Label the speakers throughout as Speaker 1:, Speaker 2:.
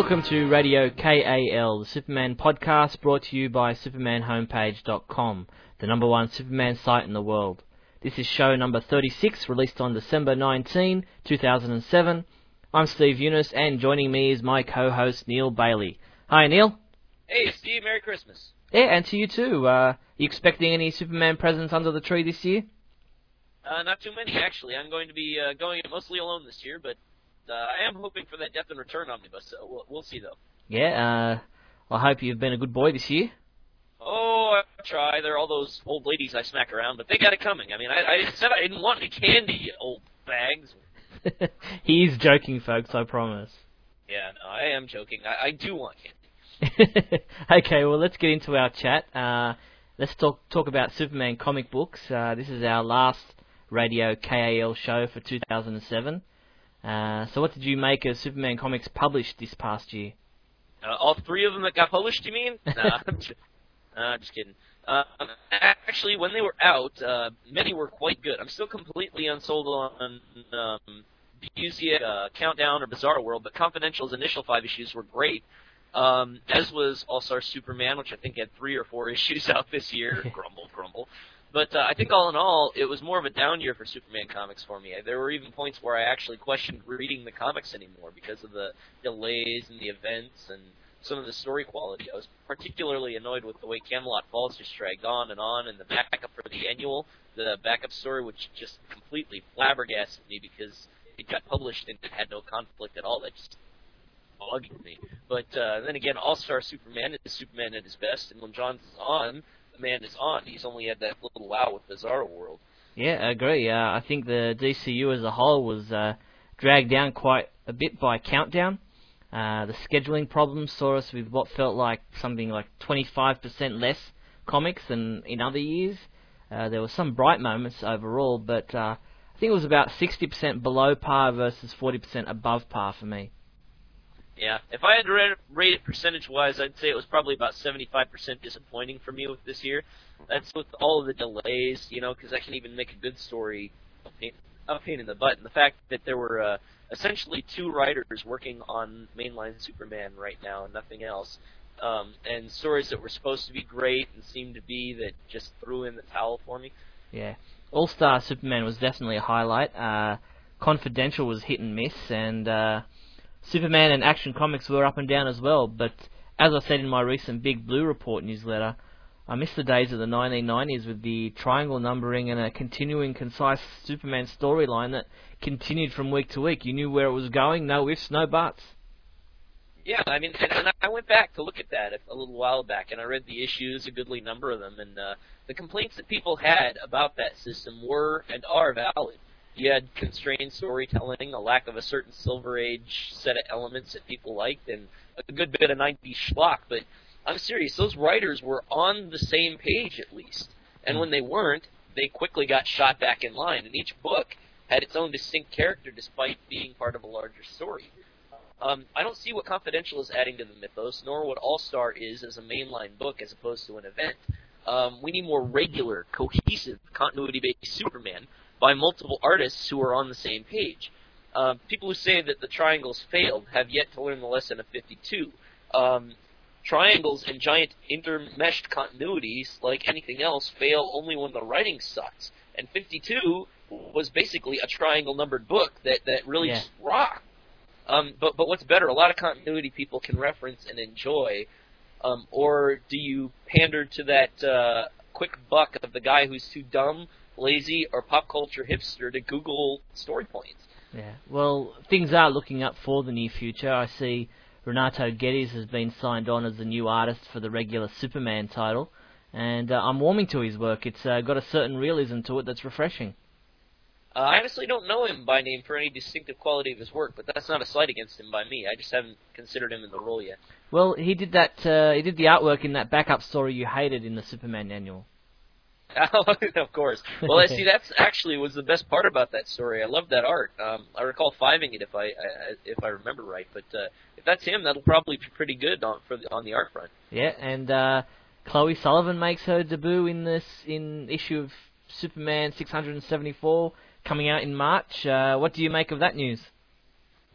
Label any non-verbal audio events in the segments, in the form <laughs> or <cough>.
Speaker 1: Welcome to Radio KAL, the Superman podcast brought to you by SupermanHomepage.com, the number one Superman site in the world. This is show number 36, released on December 19, 2007. I'm Steve Younis, and joining me is my co-host Neil Bailey. Hi, Neil.
Speaker 2: Hey, Steve. Merry Christmas.
Speaker 1: Yeah, and to you too. Uh, you expecting any Superman presents under the tree this year?
Speaker 2: Uh, not too many, actually. I'm going to be uh, going mostly alone this year, but uh, I am hoping for that Death and Return omnibus. So we'll, we'll see, though.
Speaker 1: Yeah. Uh, I hope you've been a good boy this year.
Speaker 2: Oh, I try. There are all those old ladies I smack around, but they got it coming. I mean, I, I said I didn't want any candy, you old bags. <laughs>
Speaker 1: He's joking, folks. I promise.
Speaker 2: Yeah, no, I am joking. I, I do want candy. <laughs>
Speaker 1: okay, well, let's get into our chat. Uh, let's talk talk about Superman comic books. Uh, this is our last radio KAL show for 2007. Uh, so, what did you make of Superman comics published this past year?
Speaker 2: Uh, all three of them that got published, you mean? <laughs> Nah, I'm just, uh, just kidding. Uh, actually, when they were out, uh, many were quite good. I'm still completely unsold on um, Busiek, uh, Countdown, or Bizarro World, but Confidential's initial five issues were great. Um, as was All Star Superman, which I think had three or four <laughs> issues out this year. <laughs> grumble, grumble. But uh, I think all in all, it was more of a down year for Superman comics for me. There were even points where I actually questioned reading the comics anymore because of the delays and the events and some of the story quality. I was particularly annoyed with the way Camelot Falls just dragged on and on, and the backup for the annual, the backup story, which just completely flabbergasted me because it got published and it had no conflict at all. That just bugging me. But uh, then again, All Star Superman is Superman at his best, and when John's on, man is on. He's only had that little wow with Bizarro World.
Speaker 1: Yeah, I agree. Uh, I think the DCU as a whole was uh, dragged down quite a bit by Countdown. Uh, the scheduling problems saw us with what felt like something like 25% less comics than in other years. Uh, there were some bright moments overall, but uh, I think it was about 60% below par versus 40% above par for me.
Speaker 2: Yeah, if I had to rate, it percentage-wise, I'd say it was probably about 75% disappointing for me with this year. That's with all of the delays, you know, because I can even make a good story a pain, a pain in the butt. And the fact that there were uh, essentially two writers working on mainline Superman right now and nothing else, um, and stories that were supposed to be great and seemed to be that just threw in the towel for me.
Speaker 1: Yeah, All Star Superman was definitely a highlight. Uh, Confidential was hit and miss, and uh, Superman and Action Comics were up and down as well, but as I said in my recent Big Blue Report newsletter, I miss the days of the 1990s with the triangle numbering and a continuing concise Superman storyline that continued from week to week. You knew where it was going, no ifs, no buts.
Speaker 2: Yeah, I mean, and, and I went back to look at that a little while back, and I read the issues, a goodly number of them, and uh, the complaints that people had about that system were and are valid you had constrained storytelling, a lack of a certain Silver Age set of elements that people liked, and a good bit of 90s schlock. But I'm serious, those writers were on the same page at least. And when they weren't, they quickly got shot back in line. And each book had its own distinct character despite being part of a larger story. Um, I don't see what Confidential is adding to the mythos, nor what All Star is as a mainline book as opposed to an event. Um, we need more regular, cohesive, continuity based Superman by multiple artists who are on the same page. Uh, people who say that the triangles failed have yet to learn the lesson of 52. Um, triangles and giant intermeshed continuities, like anything else, fail only when the writing sucks. And 52 was basically a triangle numbered book that, that really
Speaker 1: Yeah.
Speaker 2: just rocked. Um, but but what's better? A lot of continuity people can reference and enjoy, um, or do you pander to that uh, quick buck of the guy who's too dumb, lazy, or pop culture hipster to Google story points?
Speaker 1: Yeah. Well, things are looking up for the near future. I see Renato Guedes has been signed on as the new artist for the regular Superman title, and uh, I'm warming to his work. It's uh, got a certain realism to it that's refreshing.
Speaker 2: Uh, I honestly don't know him by name for any distinctive quality of his work, but that's not a slight against him by me. I just haven't considered him in the role yet.
Speaker 1: Well, he did that. Uh, he did the artwork in that backup story you hated in the Superman annual. <laughs>
Speaker 2: of course. Well, I see. <laughs> That's actually was the best part about that story. I love that art. Um, I recall fiving it if I, I if I remember right. But uh, if that's him, that'll probably be pretty good on for the, on the art front.
Speaker 1: Yeah, and uh, Chloe Sullivan makes her debut in this in issue of Superman 674 coming out in March. Uh, what do you make of that news?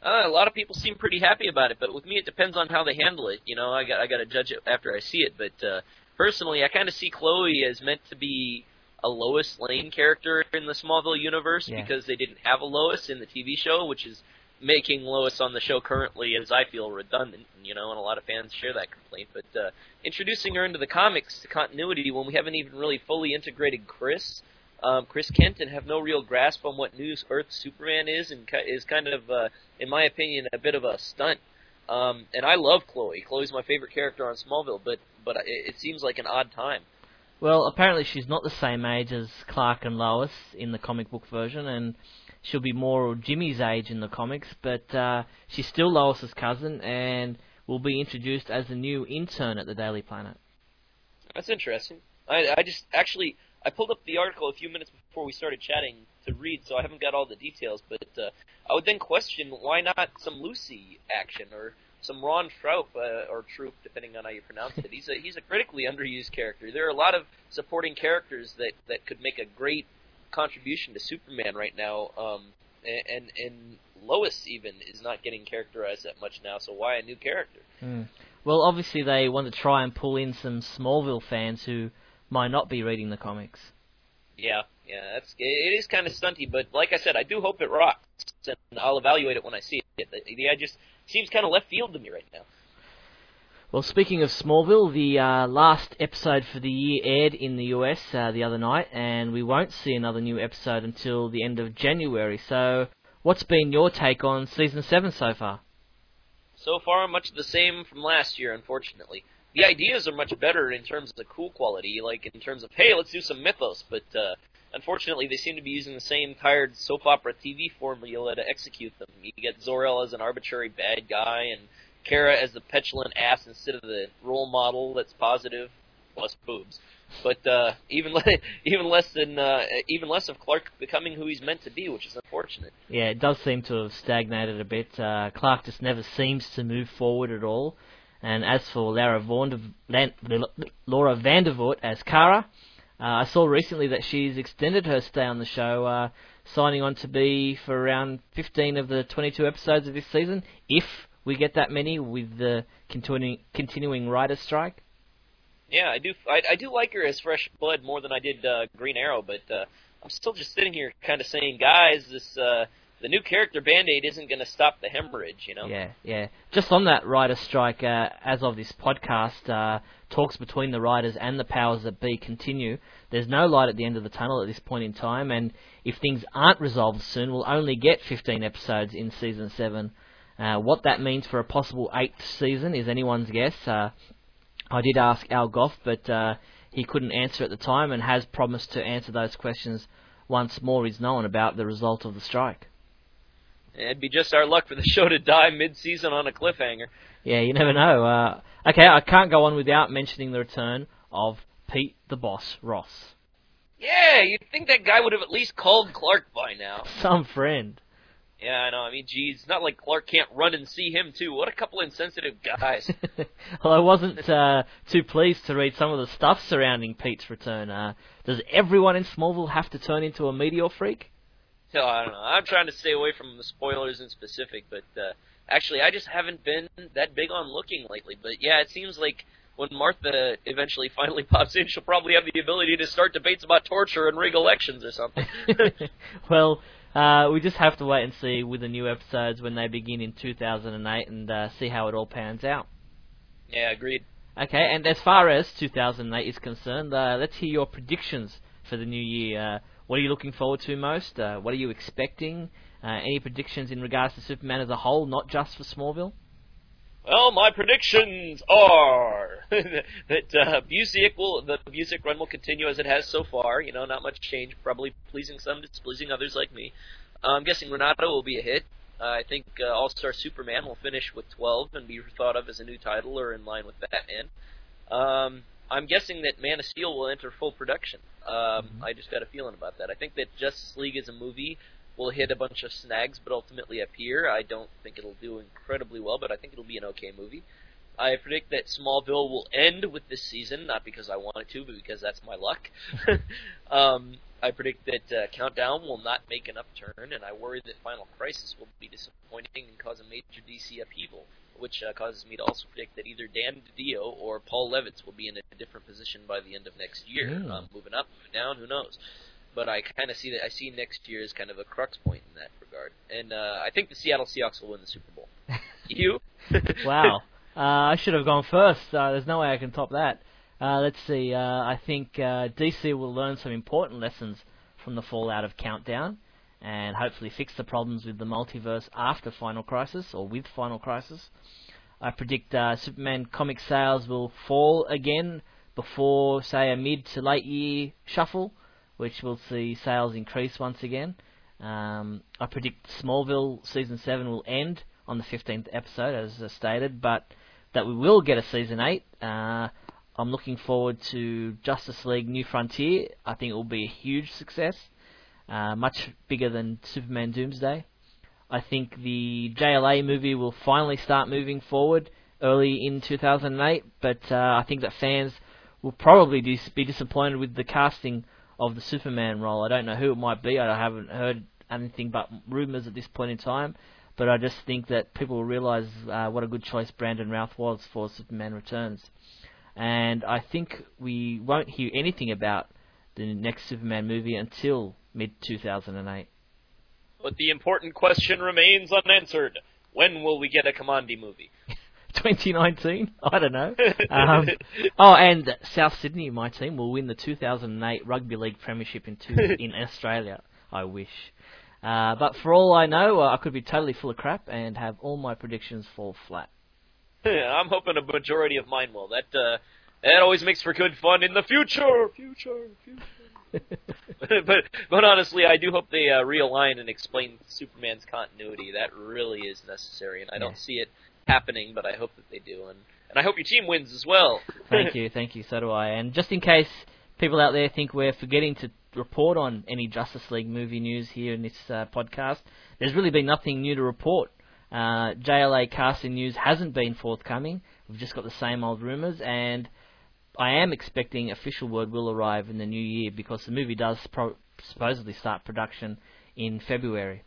Speaker 2: Uh, a lot of people seem pretty happy about it, but with me, it depends on how they handle it. You know, I got I got to judge it after I see it. But uh, personally, I kind of see Chloe as meant to be a Lois Lane character in the Smallville universe
Speaker 1: Yeah.
Speaker 2: because they didn't have a Lois in the TV show, which is making Lois on the show currently, as I feel, redundant. You know, and a lot of fans share that complaint. But uh, introducing her into the comics to continuity when we haven't even really fully integrated Chris, um, Chris Kent, and have no real grasp on what New Earth Superman is, and is kind of, uh, in my opinion, a bit of a stunt. Um, and I love Chloe. Chloe's my favorite character on Smallville, but but it, it seems like an odd time.
Speaker 1: Well, apparently she's not the same age as Clark and Lois in the comic book version, and she'll be more Jimmy's age in the comics, but uh, she's still Lois's cousin and will be introduced as the new intern at the Daily Planet.
Speaker 2: That's interesting. I, I just actually I pulled up the article a few minutes before we started chatting to read, so I haven't got all the details. But uh, I would then question why not some Lucy action or some Ron Troupe uh, or Troop, depending on how you pronounce it. He's a he's a critically underused character. There are a lot of supporting characters that that could make a great contribution to Superman right now. Um, and and, Lois even is not getting characterized that much now. So why a new character?
Speaker 1: Well, obviously they want to try and pull in some Smallville fans who might not be reading the comics.
Speaker 2: Yeah, yeah, that's it is kind of stunty, but like I said, I do hope it rocks, and I'll evaluate it when I see it. The, the idea just seems kind of left field to me right now.
Speaker 1: Well, speaking of Smallville, the uh, last episode for the year aired in the US uh, the other night, and we won't see another new episode until the end of January. So, what's been your take on season seven so far?
Speaker 2: So far, much the same from last year, unfortunately. The ideas are much better in terms of the cool quality, like in terms of hey, let's do some mythos, but uh, unfortunately, they seem to be using the same tired soap opera TV formula to execute them. You get Zor-El as an arbitrary bad guy, and Kara as the petulant ass instead of the role model that's positive, plus boobs. But uh, <laughs> even le- <laughs> even less than uh, even less of Clark becoming who he's meant to be, which is unfortunate.
Speaker 1: Yeah, it does seem to have stagnated a bit. Uh, Clark just never seems to move forward at all. And as for Laura, Vaughan, Laura Vandervoort as Kara, uh, I saw recently that she's extended her stay on the show, uh, signing on to be for around 15 of the 22 episodes of this season, if we get that many with the continuing continuing writer's strike.
Speaker 2: Yeah, I do. I, I do like her as fresh blood more than I did uh, Green Arrow, but uh, I'm still just sitting here, kind of saying, guys, this uh, the new character Band Aid isn't going to stop the hemorrhage. You know.
Speaker 1: Yeah, yeah. Just on that writer's strike, uh, as of this podcast, uh, talks between the writers and the powers that be continue. There's no light at the end of the tunnel at this point in time, and if things aren't resolved soon, we'll only get 15 episodes in season 7. Uh, what that means for a possible eighth season is anyone's guess. Uh, I did ask Al Gough, but uh, he couldn't answer at the time and has promised to answer those questions once more is known about the result of the strike.
Speaker 2: It'd be just our luck for the <laughs> show to die mid-season on a cliffhanger.
Speaker 1: Yeah, you never know. Uh, okay, I can't go on without mentioning the return of Pete the Boss Ross.
Speaker 2: Yeah, you'd think that guy would have at least called Clark by now. <laughs>
Speaker 1: Some friend.
Speaker 2: Yeah, I know. I mean, geez, not like Clark can't run and see him too. What a couple insensitive guys. <laughs>
Speaker 1: well, I wasn't uh, too pleased to read some of the stuff surrounding Pete's return. Uh, does everyone in Smallville have to turn into a meteor freak?
Speaker 2: I don't know. I'm trying to stay away from the spoilers in specific, but uh, actually, I just haven't been that big on looking lately. But yeah, it seems like when Martha eventually finally <laughs> pops in, she'll probably have the ability to start debates about torture and rig elections or something. <laughs>
Speaker 1: well, uh, we just have to wait and see with the new episodes when they begin in 2008 and uh, see how it all pans out.
Speaker 2: yeah, agreed.
Speaker 1: Okay, and as far as 2008 is concerned, uh, let's hear your predictions for the new year. Uh, what are you looking forward to most? Uh, what are you expecting? Uh, any predictions in regards to Superman as a whole, not just for Smallville?
Speaker 2: Well, my predictions are <laughs> that uh, Busiek will the Busiek run will continue as it has so far. You know, not much change. Probably pleasing some, displeasing others like me. I'm guessing Renato will be a hit. Uh, I think uh, All Star Superman will finish with 12 and be thought of as a new title or in line with Batman. Um, I'm guessing that Man of Steel will enter full production. Um,
Speaker 1: Mhm.
Speaker 2: I just got a feeling about that. I think that Justice League as a movie will hit a bunch of snags, but ultimately appear. I don't think it'll do incredibly well, but I think it'll be an okay movie. I predict that Smallville will end with this season, not because I want it to, but because that's my luck. <laughs> um, I predict that uh, Countdown will not make an upturn, and I worry that Final Crisis will be disappointing and cause a major DC upheaval, which uh, causes me to also predict that either Dan DiDio or Paul Levitz will be in a different position by the end of next year.
Speaker 1: Mm.
Speaker 2: Um, moving up, moving down, who knows? But I kind of see that I see next year as kind of a crux point in that regard, and uh, I think the Seattle Seahawks will win the Super Bowl. <laughs> you? <laughs>
Speaker 1: wow. Uh, I should have gone first. Uh, there's no way I can top that. Uh, let's see. Uh, I think uh, DC will learn some important lessons from the fallout of Countdown, and hopefully fix the problems with the multiverse after Final Crisis or with Final Crisis. I predict uh, Superman comic sales will fall again before, say, a mid to late year shuffle, which will see sales increase once again. Um, I predict Smallville season seven will end on the 15th episode, as uh, stated, but that we will get a season 8. Uh, I'm looking forward to Justice League New Frontier. I think it will be a huge success, uh, much bigger than Superman Doomsday. I think the JLA movie will finally start moving forward early in 2008, but uh, I think that fans will probably dis- be disappointed with the casting of the Superman role. I don't know who it might be. I haven't heard anything but rumours at this point in time. But I just think that people will realise uh, what a good choice Brandon Routh was for Superman Returns. And I think we won't hear anything about the next Superman movie until mid 2008.
Speaker 2: But the important question remains unanswered. When will we get a Kamandi movie? <laughs>
Speaker 1: 2019? I don't know. <laughs> Um, oh, and South Sydney, my team, will win the 2008 Rugby League Premiership in, two, <laughs> in Australia. I wish. Uh, but for all I know, uh, I could be totally full of crap and have all my predictions fall flat.
Speaker 2: I'm hoping a majority of mine will. That uh, that always makes for good fun in the future. Future, future. But but honestly, I do hope they uh, realign and explain Superman's continuity. That really is necessary, and I don't see it happening. But I hope that they do, and and I hope your team wins as well. <laughs>
Speaker 1: thank you, thank you. So do I. And just in case people out there think we're forgetting to report on any Justice League movie news here in this uh, podcast, there's really been nothing new to report. Uh, JLA casting news hasn't been forthcoming. We've just got the same old rumours, and I am expecting official word will arrive in the new year because the movie does pro- supposedly start production in February.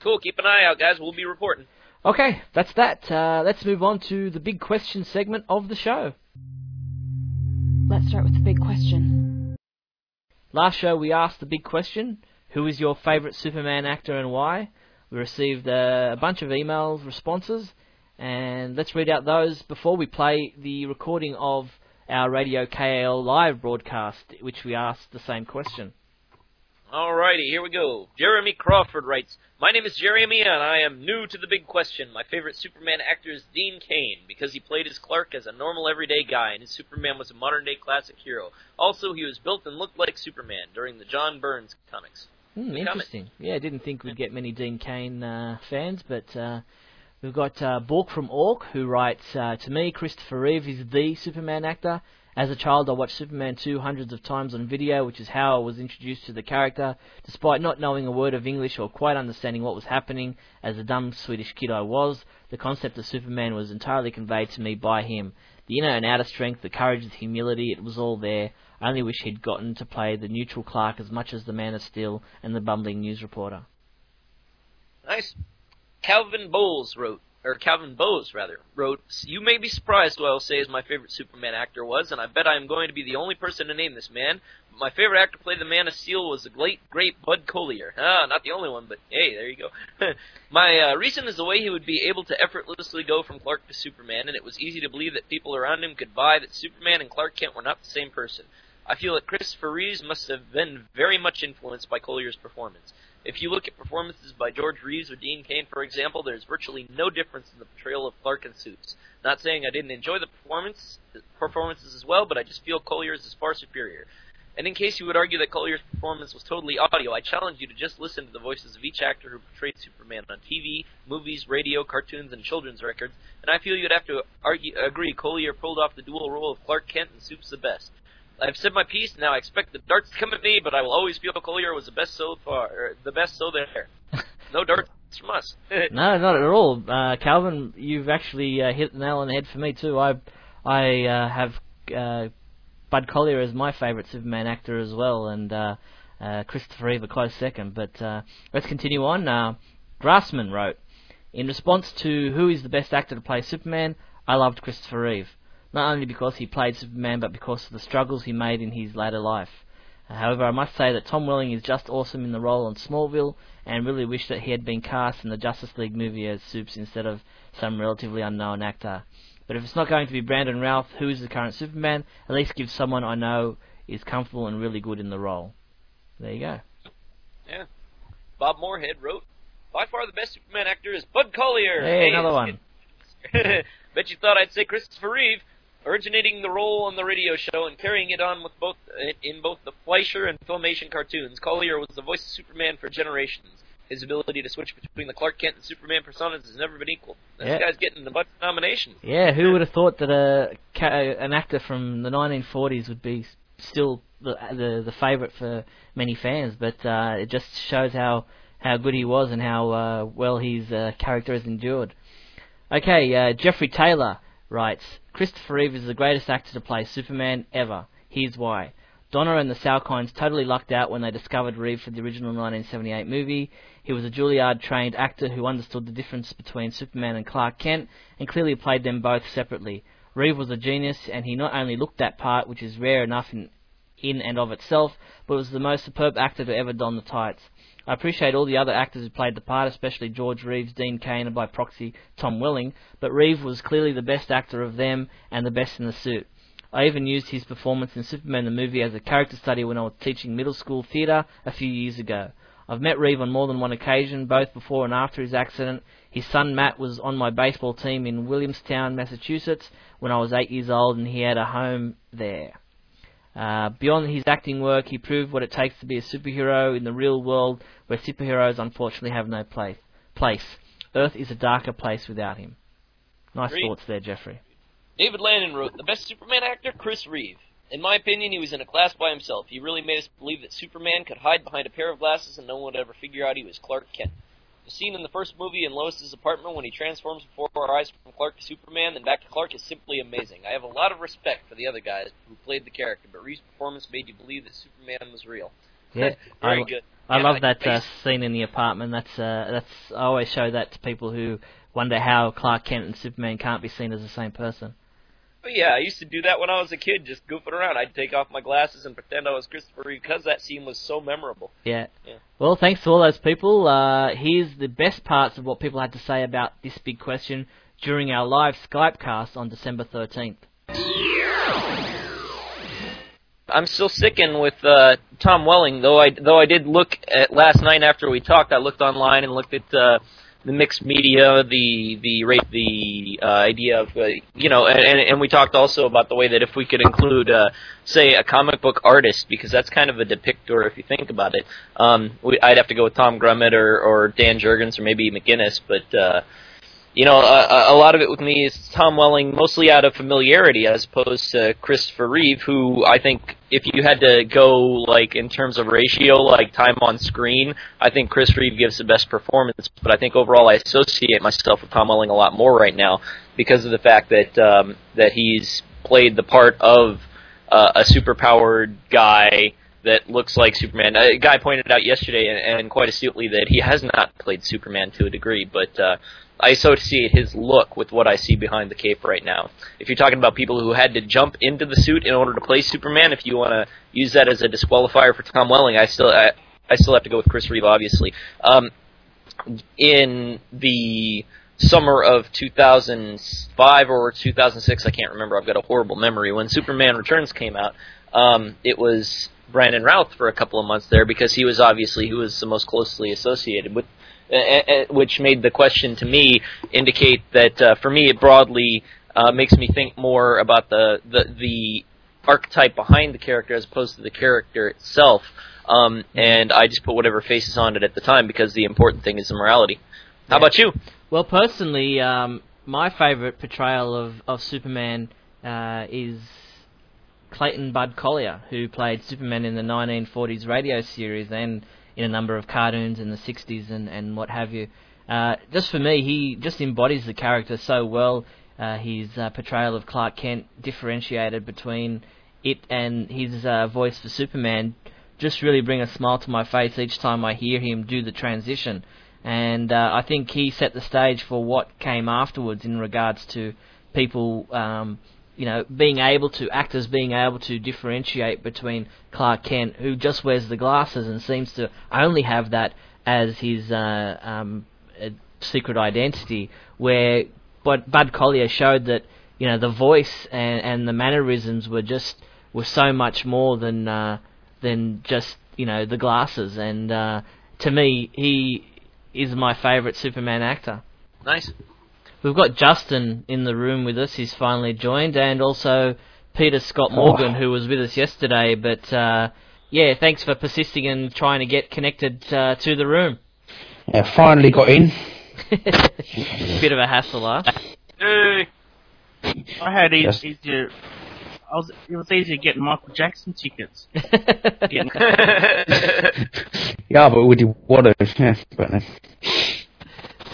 Speaker 2: Cool. Keep an eye out, guys. We'll be reporting.
Speaker 1: Okay, that's that. Uh, let's move on to the big question segment of the show.
Speaker 3: Let's start with the big question.
Speaker 1: Last show we asked the big question: Who is your favourite Superman actor and why? We received uh, a bunch of emails responses, and let's read out those before we play the recording of our Radio KAL live broadcast, which we asked the same question.
Speaker 2: Alrighty, here we go. Jeremy Crawford writes, My name is Jeremy, and I am new to the big question. My favorite Superman actor is Dean Cain, because he played his Clark as a normal everyday guy, and his Superman was a modern day classic hero. Also, he was built and looked like Superman during the John Byrne's comics. Good
Speaker 1: interesting. Yeah, I didn't think we'd get many Dean Cain uh, fans, but uh, we've got uh, Bork from Ork who writes uh, To me, Christopher Reeve is the Superman actor. As a child, I watched Superman 2 hundreds of times on video, which is how I was introduced to the character. Despite not knowing a word of English or quite understanding what was happening, as a dumb Swedish kid I was, the concept of Superman was entirely conveyed to me by him. The inner and outer strength, the courage, the humility, it was all there. I only wish he'd gotten to play the neutral Clark as much as the Man of Steel and the bumbling news reporter.
Speaker 2: Nice. Calvin Bowles wrote, or Calvin Bowes rather, wrote, You may be surprised who I will say is my favorite Superman actor was, and I bet I am going to be the only person to name this man. But my favorite actor to play the Man of Steel was the great, great Bud Collyer. Ah, not the only one, but hey, there you go. <laughs> my uh, reason is the way he would be able to effortlessly go from Clark to Superman, and it was easy to believe that people around him could buy that Superman and Clark Kent were not the same person. I feel that Christopher Reeves must have been very much influenced by Collyer's performance. If you look at performances by George Reeves or Dean Cain, for example, there's virtually no difference in the portrayal of Clark in suits. Not saying I didn't enjoy the performance performances as well, but I just feel Collyer's is far superior. And in case you would argue that Collyer's performance was totally audio, I challenge you to just listen to the voices of each actor who portrayed Superman on TV, movies, radio, cartoons, and children's records, and I feel you'd have to argue, agree Collyer pulled off the dual role of Clark Kent and Soup's the best. I've said my piece. Now I expect the darts to come at me, but I will always feel Collyer was the best so far, or the best so there. <laughs> No darts. from us. <laughs>
Speaker 1: no, not at all. Uh, Calvin, you've actually uh, hit the nail on the head for me too. I I uh, have uh, Bud Collyer as my favourite Superman actor as well, and uh, uh, Christopher Reeve a close second. But uh, let's continue on. Uh, Grassman wrote, in response to who is the best actor to play Superman, I loved Christopher Reeve. Not only because he played Superman, but because of the struggles he made in his later life. However, I must say that Tom Welling is just awesome in the role on Smallville, and really wish that he had been cast in the Justice League movie as Supes instead of some relatively unknown actor. But if it's not going to be Brandon Routh, who is the current Superman, at least give someone I know is comfortable and really good in the role. There you go.
Speaker 2: Yeah. Bob Moorhead wrote, by far the best Superman actor is Bud Collyer.
Speaker 1: Hey, another <laughs> one.
Speaker 2: Bet you thought I'd say Christopher Reeve, originating the role on the radio show and carrying it on with both in both the Fleischer and Filmation cartoons. Collyer was the voice of Superman for generations. His ability to switch between the Clark Kent and Superman personas has never been equal. This
Speaker 1: Yeah.
Speaker 2: guy's getting a bunch of nominations.
Speaker 1: Yeah, who would have thought that a an actor from the 1940s would be still the the, the favourite for many fans? But uh, it just shows how how good he was and how uh, well his uh, character has endured. Okay, uh, Jeffrey Taylor writes, Christopher Reeve is the greatest actor to play Superman ever. Here's why. Donner and the Salkinds totally lucked out when they discovered Reeve for the original 1978 movie. He was a Juilliard-trained actor who understood the difference between Superman and Clark Kent and clearly played them both separately. Reeve was a genius, and he not only looked that part, which is rare enough in, in and of itself, but was the most superb actor to ever don the tights. I appreciate all the other actors who played the part, especially George Reeves, Dean Cain, and by proxy Tom Welling, but Reeve was clearly the best actor of them and the best in the suit. I even used his performance in Superman the movie as a character study when I was teaching middle school theatre a few years ago. I've met Reeve on more than one occasion, both before and after his accident. His son Matt was on my baseball team in Williamstown, Massachusetts, when I was eight years old, and he had a home there. Uh, beyond his acting work, he proved what it takes to be a superhero in the real world, where superheroes unfortunately have no place. Place. Earth is a darker place without him. Nice
Speaker 2: Agreed.
Speaker 1: thoughts there, Jeffrey.
Speaker 2: David Landon wrote, The best Superman actor, Chris Reeve. In my opinion, he was in a class by himself. He really made us believe that Superman could hide behind a pair of glasses and no one would ever figure out he was Clark Kent. The scene in the first movie in Lois's apartment when he transforms before our eyes from Clark to Superman and back to Clark is simply amazing. I have a lot of respect for the other guys who played the character, but Reeve's performance made you believe that Superman was real. <laughs>
Speaker 1: Yeah, <laughs>
Speaker 2: Very
Speaker 1: I,
Speaker 2: good.
Speaker 1: I
Speaker 2: Yeah,
Speaker 1: love
Speaker 2: like
Speaker 1: that uh, scene in the apartment. That's uh, that's I always show that to people who wonder how Clark Kent and Superman can't be seen as the same person.
Speaker 2: But yeah, I used to do that when I was a kid, just goofing around. I'd take off my glasses and pretend I was Christopher Reeve because that scene was so memorable.
Speaker 1: Yeah.
Speaker 2: Yeah.
Speaker 1: Well, thanks to all those people. Uh, here's the best parts of what people had to say about this big question during our live Skype cast on December 13th.
Speaker 2: I'm still sicking with uh, Tom Welling, though I though I did look at last night after we talked. I looked online and looked at uh, the mixed media, the the rate, the uh, idea of uh, you know, and, and we talked also about the way that if we could include, uh, say, a comic book artist, because that's kind of a depictor if you think about it. Um, we, I'd have to go with Tom Grummett or or Dan Jurgens or maybe McGuinness, but. Uh, you know, a, a lot of it with me is Tom Welling, mostly out of familiarity, as opposed to Christopher Reeve, who I think if you had to go like in terms of ratio, like time on screen, I think Chris Reeve gives the best performance. But I think overall, I associate myself with Tom Welling a lot more right now because of the fact that um, that he's played the part of uh, a superpowered guy that looks like Superman. A guy pointed out yesterday, and, and quite astutely, that he has not played Superman to a degree, but uh, I associate his look with what I see behind the cape right now. If you're talking about people who had to jump into the suit in order to play Superman, if you want to use that as a disqualifier for Tom Welling, I still I, I still have to go with Chris Reeve, obviously. Um, in the summer of 2005 or 2006, I can't remember. I've got a horrible memory. When Superman Returns came out, um, it was Brandon Routh for a couple of months there because he was obviously who was the most closely associated with, which made the question to me indicate that uh, for me it broadly uh, makes me think more about the, the the archetype behind the character as opposed to the character itself. Um, and I just put whatever faces on it at the time because the important thing is the morality. How
Speaker 1: Yeah.
Speaker 2: about you?
Speaker 1: Well, personally, um, my favourite portrayal of, of Superman uh, is Clayton Bud Collyer, who played Superman in the 1940s radio series and in a number of cartoons in the 60s and, and what have you. uh, just for me, he just embodies the character so well. Uh, his uh, portrayal of Clark Kent differentiated between it and his uh, voice for Superman just really bring a smile to my face each time I hear him do the transition. And uh, I think he set the stage for what came afterwards in regards to people, um, you know, being able to actors being able to differentiate between Clark Kent, who just wears the glasses and seems to only have that as his uh, um, secret identity, where but Bud Collyer showed that you know the voice and, and the mannerisms were just were so much more than uh, than just you know the glasses. And uh, to me, he is my favourite Superman actor.
Speaker 2: Nice.
Speaker 1: We've got Justin in the room with us. He's finally joined, and also Peter Scott Morgan, who was with us yesterday. But uh, yeah, thanks for persisting and trying to get connected uh, to the room.
Speaker 4: Yeah, finally got in. <laughs>
Speaker 1: Bit of a hassle, huh?
Speaker 5: Hey. I had
Speaker 4: Yes.
Speaker 5: easier. I was, it was easier getting Michael Jackson tickets. <laughs> <laughs>
Speaker 4: Yeah, but would you want to? Yeah, but no.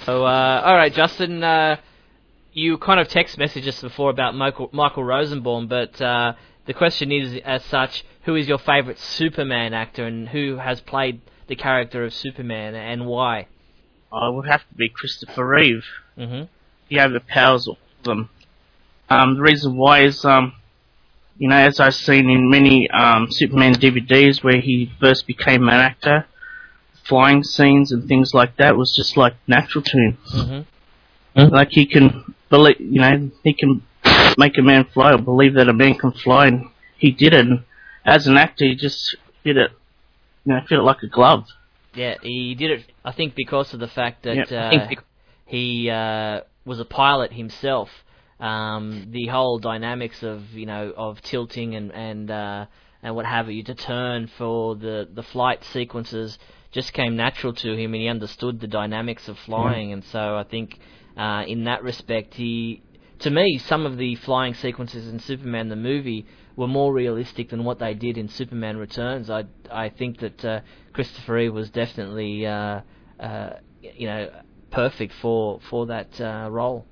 Speaker 1: So, uh, all right, Justin, uh, you kind of text messaged us before about Michael, Michael Rosenbaum, but uh, the question is, as such, who is your favourite Superman actor and who has played the character of Superman and why?
Speaker 5: I would have to be Christopher Reeve.
Speaker 1: hmm
Speaker 5: He overpowers all of them. Um, the reason why is, um, you know, as I've seen in many um, Superman DVDs where he first became an actor, flying scenes and things like that was just like natural to him.
Speaker 1: hmm
Speaker 5: Like he can believe, you know, he can make a man fly or believe that a man can fly, and he did it. And as an actor, he just did it, you know, fit it like a glove.
Speaker 1: Yeah, he did it. I think because of the fact that
Speaker 5: Yeah,
Speaker 1: uh, he uh, was a pilot himself. Um, the whole dynamics of you know of tilting and and uh, and what have you to turn for the the flight sequences just came natural to him, and he understood the dynamics of flying. And so I think uh, in that respect, he to me some of the flying sequences in Superman the movie were more realistic than what they did in Superman Returns. I I think that uh, Christopher Reeve was definitely uh, uh, you know perfect for for that uh, role.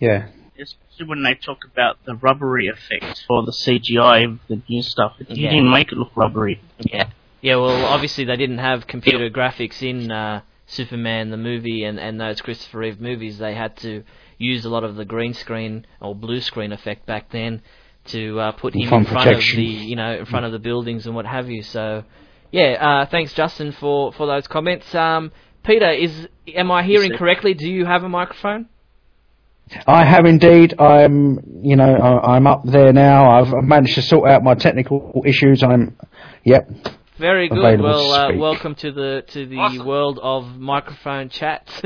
Speaker 4: yeah,
Speaker 5: Especially when they talk about the rubbery effect or the CGI of the new stuff. It,
Speaker 1: Yeah.
Speaker 5: Didn't make it look rubbery.
Speaker 1: Yeah. Yeah, well, obviously they didn't have computer graphics in uh, Superman the movie and, and those Christopher Reeve movies. They had to use a lot of the green screen or blue screen effect back then to uh, put him
Speaker 4: From
Speaker 1: in front
Speaker 4: protection.
Speaker 1: of the you know in front of the buildings and what have you. So, yeah, uh, thanks Justin for, for those comments. Um, Peter, is am I hearing correctly? Do you have a microphone?
Speaker 4: I have indeed. I'm, you know, I, I'm up there now. I've, I've managed to sort out my technical issues. I'm, yep.
Speaker 1: Very good.
Speaker 4: Available
Speaker 1: Well,
Speaker 4: to
Speaker 1: uh, welcome to the to the
Speaker 2: Awesome.
Speaker 1: world of microphone chats. <laughs>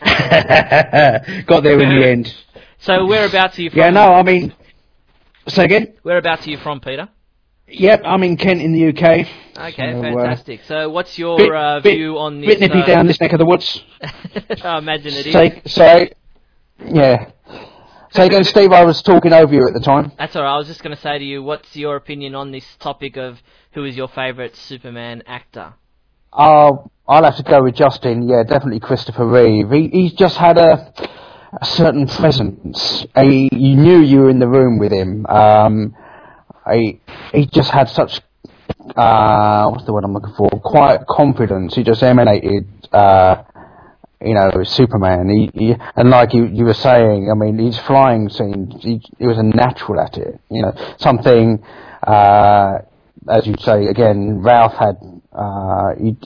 Speaker 4: Got there in the end. <laughs>
Speaker 1: so, whereabouts are you from?
Speaker 4: Yeah, no, I mean, say again.
Speaker 1: Whereabouts are you from, Peter?
Speaker 4: Yep, I'm in Kent in the UK.
Speaker 1: Okay,
Speaker 4: So, uh,
Speaker 1: fantastic. so, what's your
Speaker 4: bit,
Speaker 1: uh,
Speaker 4: bit-
Speaker 1: view on this?
Speaker 4: bit nippy
Speaker 1: uh,
Speaker 4: down this neck of the woods. <laughs>
Speaker 1: I imagine it is.
Speaker 4: Say, say, yeah. So again, Steve. I was talking over you at the time.
Speaker 1: That's all right. I was just going to say to you, what's your opinion on this topic of who is your favourite Superman actor?
Speaker 4: Oh, I'll have to go with Justin. Yeah, definitely Christopher Reeve. He, he's just had a, a certain presence. He, you knew you were in the room with him. Um, he, he just had such, uh, what's the word I'm looking for? Quiet confidence. He just emanated, uh, you know, Superman. He, he and like you, you were saying, I mean, his flying scenes, he, he was a natural at it. You know, something, uh, as you say again, Ralph had, uh, he,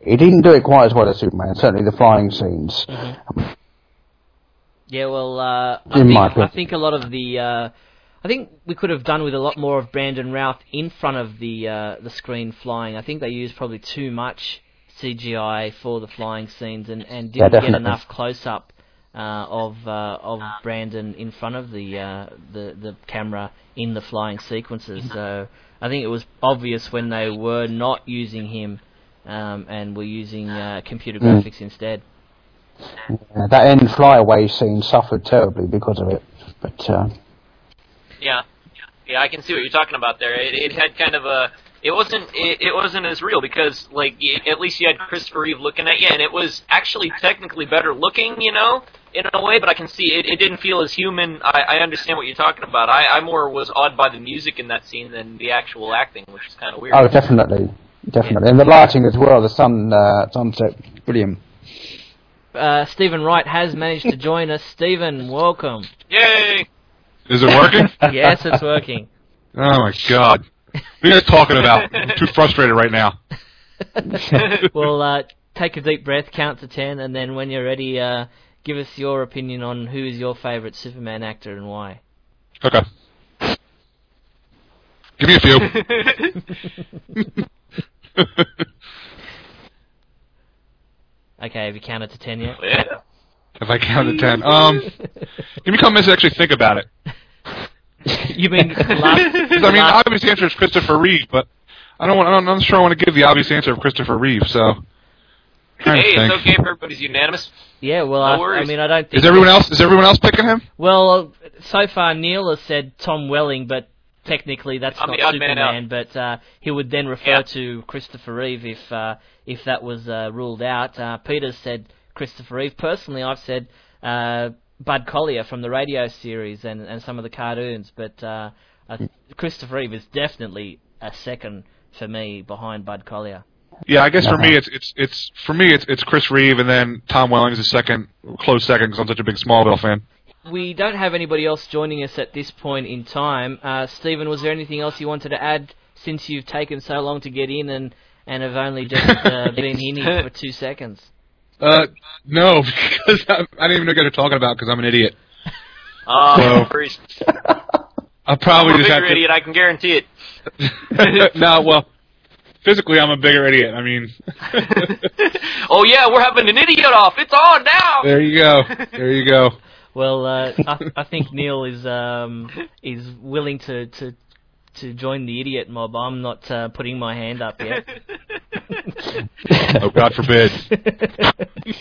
Speaker 4: he didn't do it quite as well as Superman. Certainly the flying scenes.
Speaker 1: Yeah, well, uh, I, think, I think a lot of the, uh, I think we could have done with a lot more of Brandon Routh in front of the uh, the screen flying. I think they used probably too much CGI for the flying scenes and, and didn't get enough close up uh, of uh, of Brandon in front of the uh, the the camera in the flying sequences. So I think it was obvious when they were not using him um, and were using uh, computer
Speaker 4: Mm.
Speaker 1: graphics instead.
Speaker 4: Uh, that end flyaway scene suffered terribly because of it. But uh,
Speaker 2: Yeah, yeah, I can see what you're talking about there. It, it had kind of a
Speaker 6: it wasn't it, it wasn't as real because like y- at least you had Christopher Reeve looking at you, and it was actually technically better looking, you know, in a way. But I can see it, it didn't feel as human. I, I understand what you're talking about. I, I more was awed by the music in that scene than the actual acting, which is kind of weird.
Speaker 4: Oh, definitely, definitely, and the lighting as well. The sun uh, sunset, brilliant.
Speaker 1: Uh, Stephen Wright has managed to join us. Stephen, welcome.
Speaker 6: Yay!
Speaker 7: Is it working? <laughs>
Speaker 1: yes, it's working.
Speaker 7: oh my god. What are you guys talking about? I'm too frustrated right now. <laughs>
Speaker 1: well, uh, take a deep breath, count to ten, and then when you're ready, uh, give us your opinion on who is your favourite Superman actor and why.
Speaker 7: Okay. Give me a few. <laughs>
Speaker 1: Okay, have you counted to ten yet?
Speaker 6: Yeah.
Speaker 7: if I counted to ten. Um, give me a couple minutes to actually think about it. <laughs>
Speaker 1: you mean last? <laughs>
Speaker 7: 'Cause, I mean, the
Speaker 1: last-
Speaker 7: obvious answer is Christopher Reeve, but I don't want. I'm not sure I want to give the obvious answer of Christopher Reeve. So,
Speaker 6: Hey,
Speaker 7: to think.
Speaker 6: it's okay if everybody's unanimous.
Speaker 1: yeah, well,
Speaker 6: No
Speaker 1: I, I mean, I don't think.
Speaker 7: Is everyone else? Is everyone else picking him?
Speaker 1: Well, so far Neil has said Tom Welling, but technically that's
Speaker 6: I'm
Speaker 1: not
Speaker 6: the odd man
Speaker 1: Superman. But uh, he would then refer
Speaker 6: Yeah.
Speaker 1: to Christopher Reeve if uh, if that was uh, ruled out. Uh, Peter's said Christopher Reeve. Personally, I've said uh, Bud Collyer from the radio series and, and some of the cartoons. But uh, uh, Christopher Reeve is definitely a second for me behind Bud Collyer.
Speaker 7: Yeah, I guess for
Speaker 4: Uh-huh.
Speaker 7: me it's it's it's for me it's it's Chris Reeve and then Tom Welling is a second close second because I'm such a big Smallville fan.
Speaker 1: We don't have anybody else joining us at this point in time. Uh, Stephen, was there anything else you wanted to add since you've taken so long to get in and, and have only just uh, <laughs> been in here for two seconds?
Speaker 7: Uh, no, <laughs> because I, I didn't even know what you're talking about because I'm an idiot.
Speaker 6: Oh,
Speaker 7: So-
Speaker 6: no.
Speaker 7: I'll probably
Speaker 6: I'm a
Speaker 7: just have
Speaker 6: bigger
Speaker 7: to.
Speaker 6: idiot, I can guarantee it. <laughs>
Speaker 7: no, well, physically I'm a bigger idiot. I mean, <laughs>
Speaker 6: oh yeah, we're having an idiot off. It's on now.
Speaker 7: there you go, there you go.
Speaker 1: Well, uh, I, I think Neil is um, is willing to, to to join the idiot mob. I'm not uh, putting my hand up yet.
Speaker 7: Oh, God forbid. <laughs>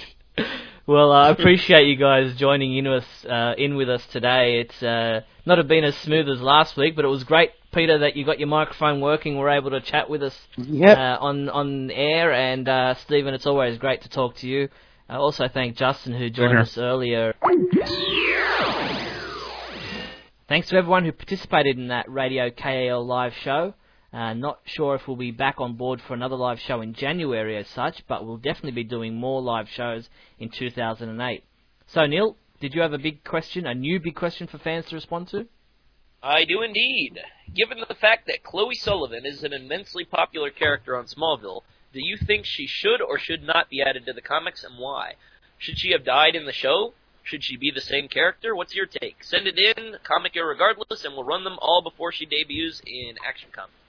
Speaker 1: well, I appreciate you guys joining in with us, uh, in with us today. It's uh, not have been as smooth as last week, but it was great, Peter, that you got your microphone working. We're able to chat with us
Speaker 4: Yep.
Speaker 1: uh, on on air, and uh, Stephen, it's always great to talk to you. I also thank Justin who joined
Speaker 7: here.
Speaker 1: us earlier. Thanks to everyone who participated in that Radio KAL live show. Uh, not sure if we'll be back on board for another live show in January as such, but we'll definitely be doing more live shows in 2008. So, Neil, did you have a big question, a new big question for fans to respond to?
Speaker 2: I do indeed. Given the fact that Chloe Sullivan is an immensely popular character on Smallville, do you think she should or should not be added to the comics and why? Should she have died in the show? Should she be the same character? What's your take? Send it in, comic irregardless, and we'll run them all before she debuts in Action Comics.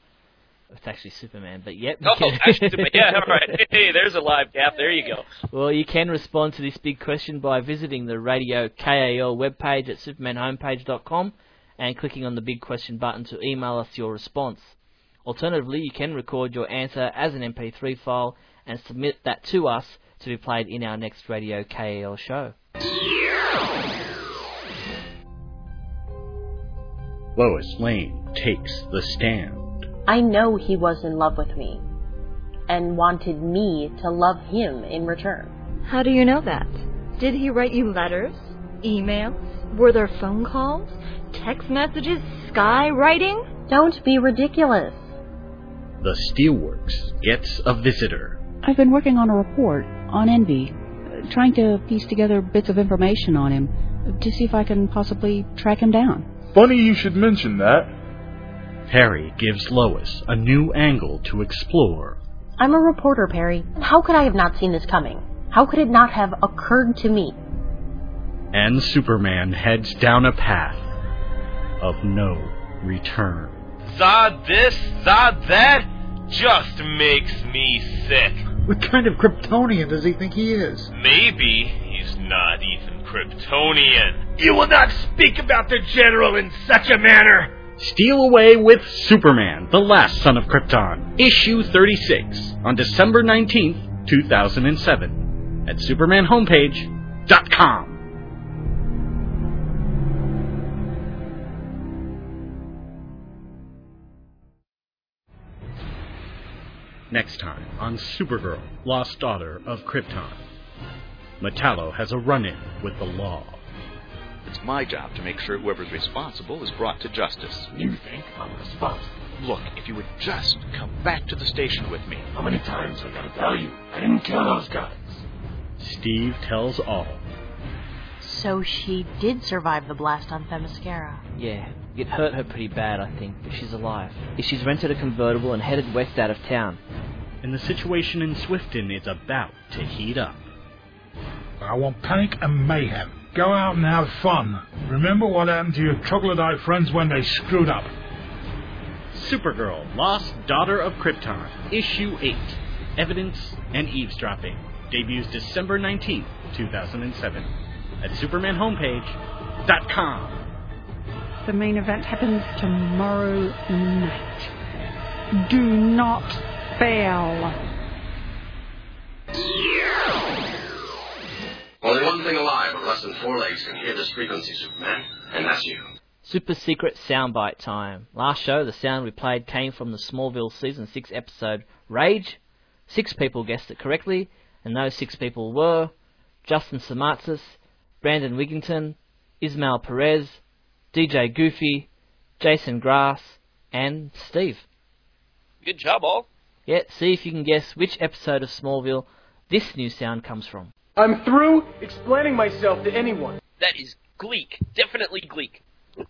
Speaker 1: It's actually Superman, but yep.
Speaker 2: Oh, <laughs> Action Comics. Yeah, all right. Hey, there's a live gap. There you go.
Speaker 1: Well, you can respond to this big question by visiting the Radio KAL webpage at supermanhomepage.com and clicking on the big question button to email us your response. Alternatively, you can record your answer as an MP3 file and submit that to us to be played in our next Radio KAL show.
Speaker 8: Lois Lane takes the stand.
Speaker 9: I know he was in love with me and wanted me to love him in return.
Speaker 10: How do you know that? Did he write you letters? Emails? Were there phone calls? Text messages? Skywriting?
Speaker 9: Don't be ridiculous.
Speaker 8: The Steelworks gets a visitor.
Speaker 3: I've been working on a report on Envy, trying to piece together bits of information on him to see if I can possibly track him down.
Speaker 11: Funny you should mention that.
Speaker 8: Perry gives Lois a new angle to explore.
Speaker 9: I'm a reporter, Perry. How could I have not seen this coming? How could it not have occurred to me?
Speaker 8: And Superman heads down a path of no return.
Speaker 12: Zod this, Zod that, just makes me sick.
Speaker 13: What kind of Kryptonian does he think he is?
Speaker 12: Maybe he's not even Kryptonian. You will not speak about the General in such a manner.
Speaker 8: Steal Away with Superman, The Last Son of Krypton, issue 36, on December 19th, 2007, at supermanhomepage.com. Next time on Supergirl, Lost Daughter of Krypton. Metallo has a run in with the law.
Speaker 14: It's my job to make sure whoever's responsible is brought to justice.
Speaker 15: You think I'm responsible?
Speaker 14: Look, if you would just come back to the station with me.
Speaker 15: How many times have I gotta tell you? I didn't kill those guys.
Speaker 8: Steve tells all.
Speaker 9: So she did survive the blast on Themyscira.
Speaker 1: Yeah, it hurt her pretty bad, I think, but she's alive. She's rented a convertible and headed west out of town.
Speaker 8: And the situation in Swifton is about to heat up.
Speaker 13: I want panic and mayhem. Go out and have fun. Remember what happened to your troglodyte friends when they screwed up.
Speaker 8: Supergirl, Lost Daughter of Krypton, Issue 8 Evidence and Eavesdropping. Debuts December 19th, 2007. At SupermanHomepage.com.
Speaker 16: The main event happens tomorrow night. Do not fail.
Speaker 17: Only one thing alive with less than four legs can hear this frequency, Superman, and that's you.
Speaker 1: Super secret soundbite time. Last show, the sound we played came from the Smallville season 6 episode Rage. Six people guessed it correctly, and those six people were Justin Samatsis, Brandon Wigington, Ismail Perez, DJ Goofy, Jason Grass, and Steve.
Speaker 18: Good job, all.
Speaker 1: Yeah, see if you can guess which episode of Smallville this new sound comes from.
Speaker 19: I'm through explaining myself to anyone.
Speaker 18: That is Gleek. Definitely Gleek.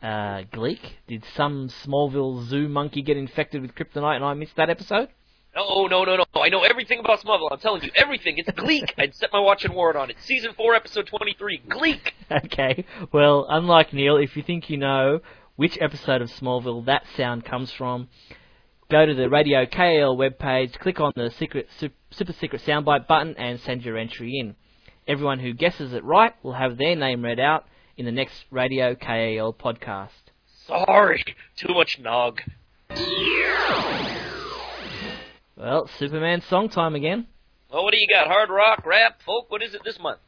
Speaker 1: Uh, Gleek? Did some Smallville zoo monkey get infected with kryptonite and I missed that episode?
Speaker 18: No, no, no, no. I know everything about Smallville. I'm telling you, everything. It's Gleek. <laughs> I'd set my watch and ward on it. Season 4, episode 23. Gleek. <laughs>
Speaker 1: Okay, well, unlike Neil, if you think you know which episode of Smallville that sound comes from, go to the Radio KAL webpage, click on the secret, super secret soundbite button, and send your entry in. Everyone who guesses it right will have their name read out in the next Radio KAL podcast.
Speaker 18: Sorry, too much nog.
Speaker 1: Well, Superman song time again.
Speaker 18: Well, what do you got? Hard rock, rap, folk? What is it this month?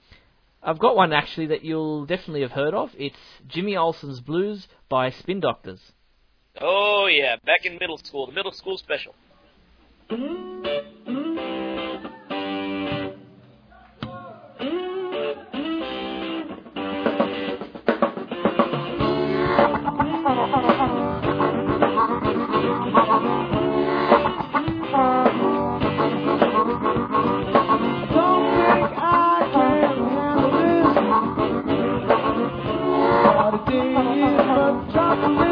Speaker 1: I've got one actually that you'll definitely have heard of. It's Jimmy Olsen's Blues by Spin Doctors.
Speaker 18: Oh yeah, back in middle school, the middle school special.
Speaker 2: Mm-hmm.
Speaker 18: Thank <laughs> you.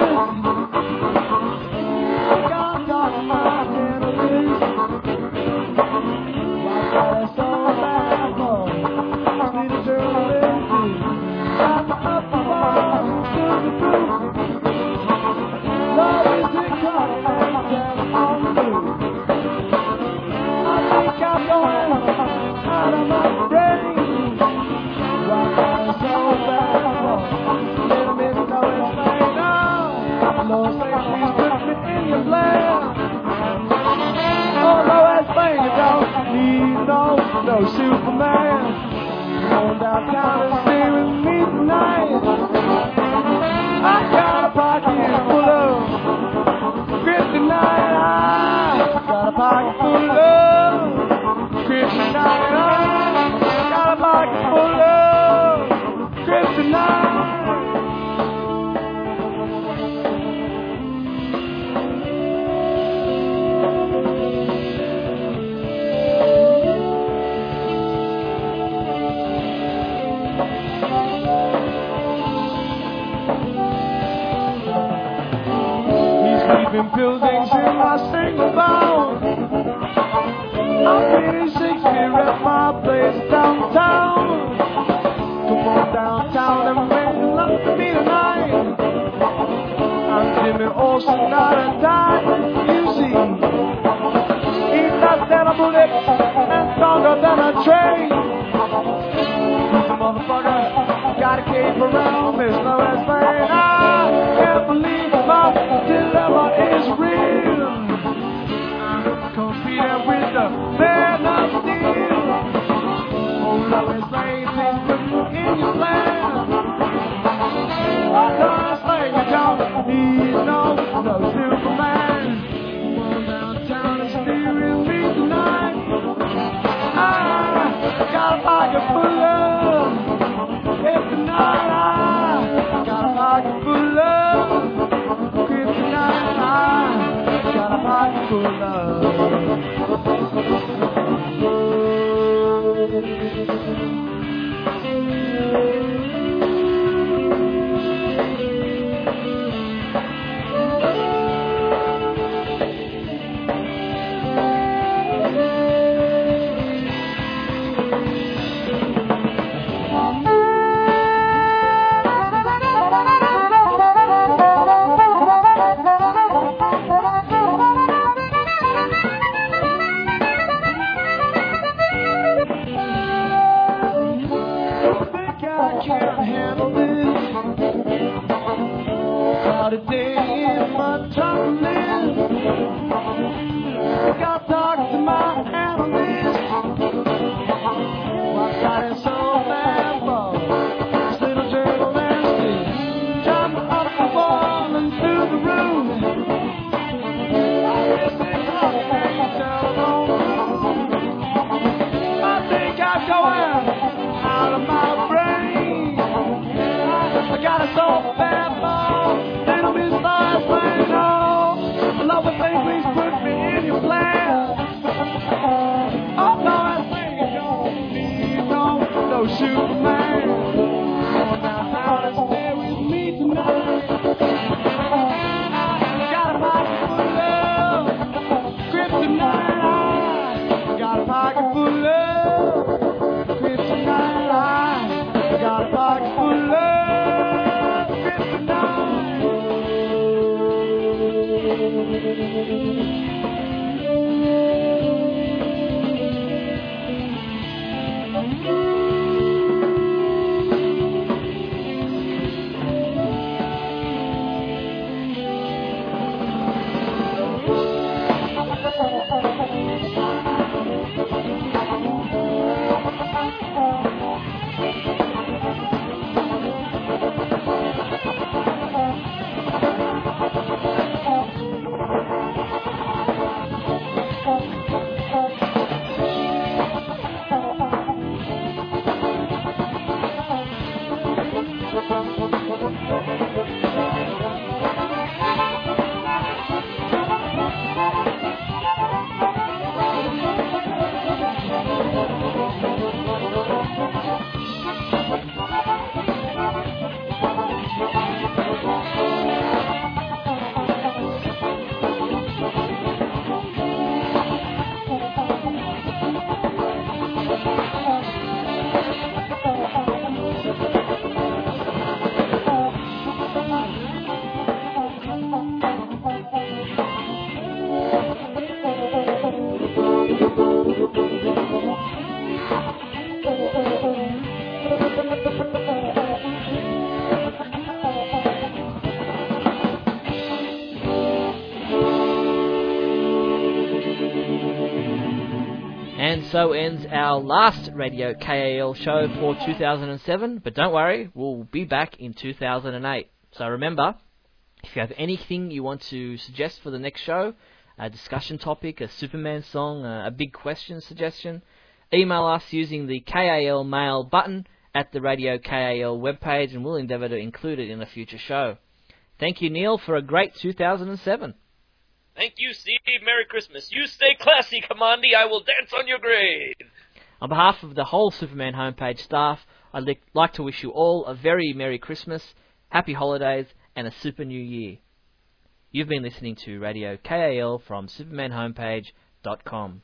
Speaker 18: stronger than a train. Motherfucker, gotta keep around, there's no less. I can't believe it. love. muerte
Speaker 1: so ends our last Radio KAL show for 2007, but don't worry, we'll be back in 2008. So remember, if you have anything you want to suggest for the next show, a discussion topic, a Superman song, a, big question suggestion, email us using the KAL mail button at the Radio KAL webpage and we'll endeavour to include it in a future show. Thank you, Neil, for a great 2007.
Speaker 2: Thank you, Steve. Merry Christmas. You stay classy, Commandi. I will dance on your grave.
Speaker 1: On behalf of the whole Superman homepage staff, I'd li- like to wish you all a very Merry Christmas, Happy Holidays, and a Super New Year. You've been listening to Radio KAL from SupermanHomepage.com.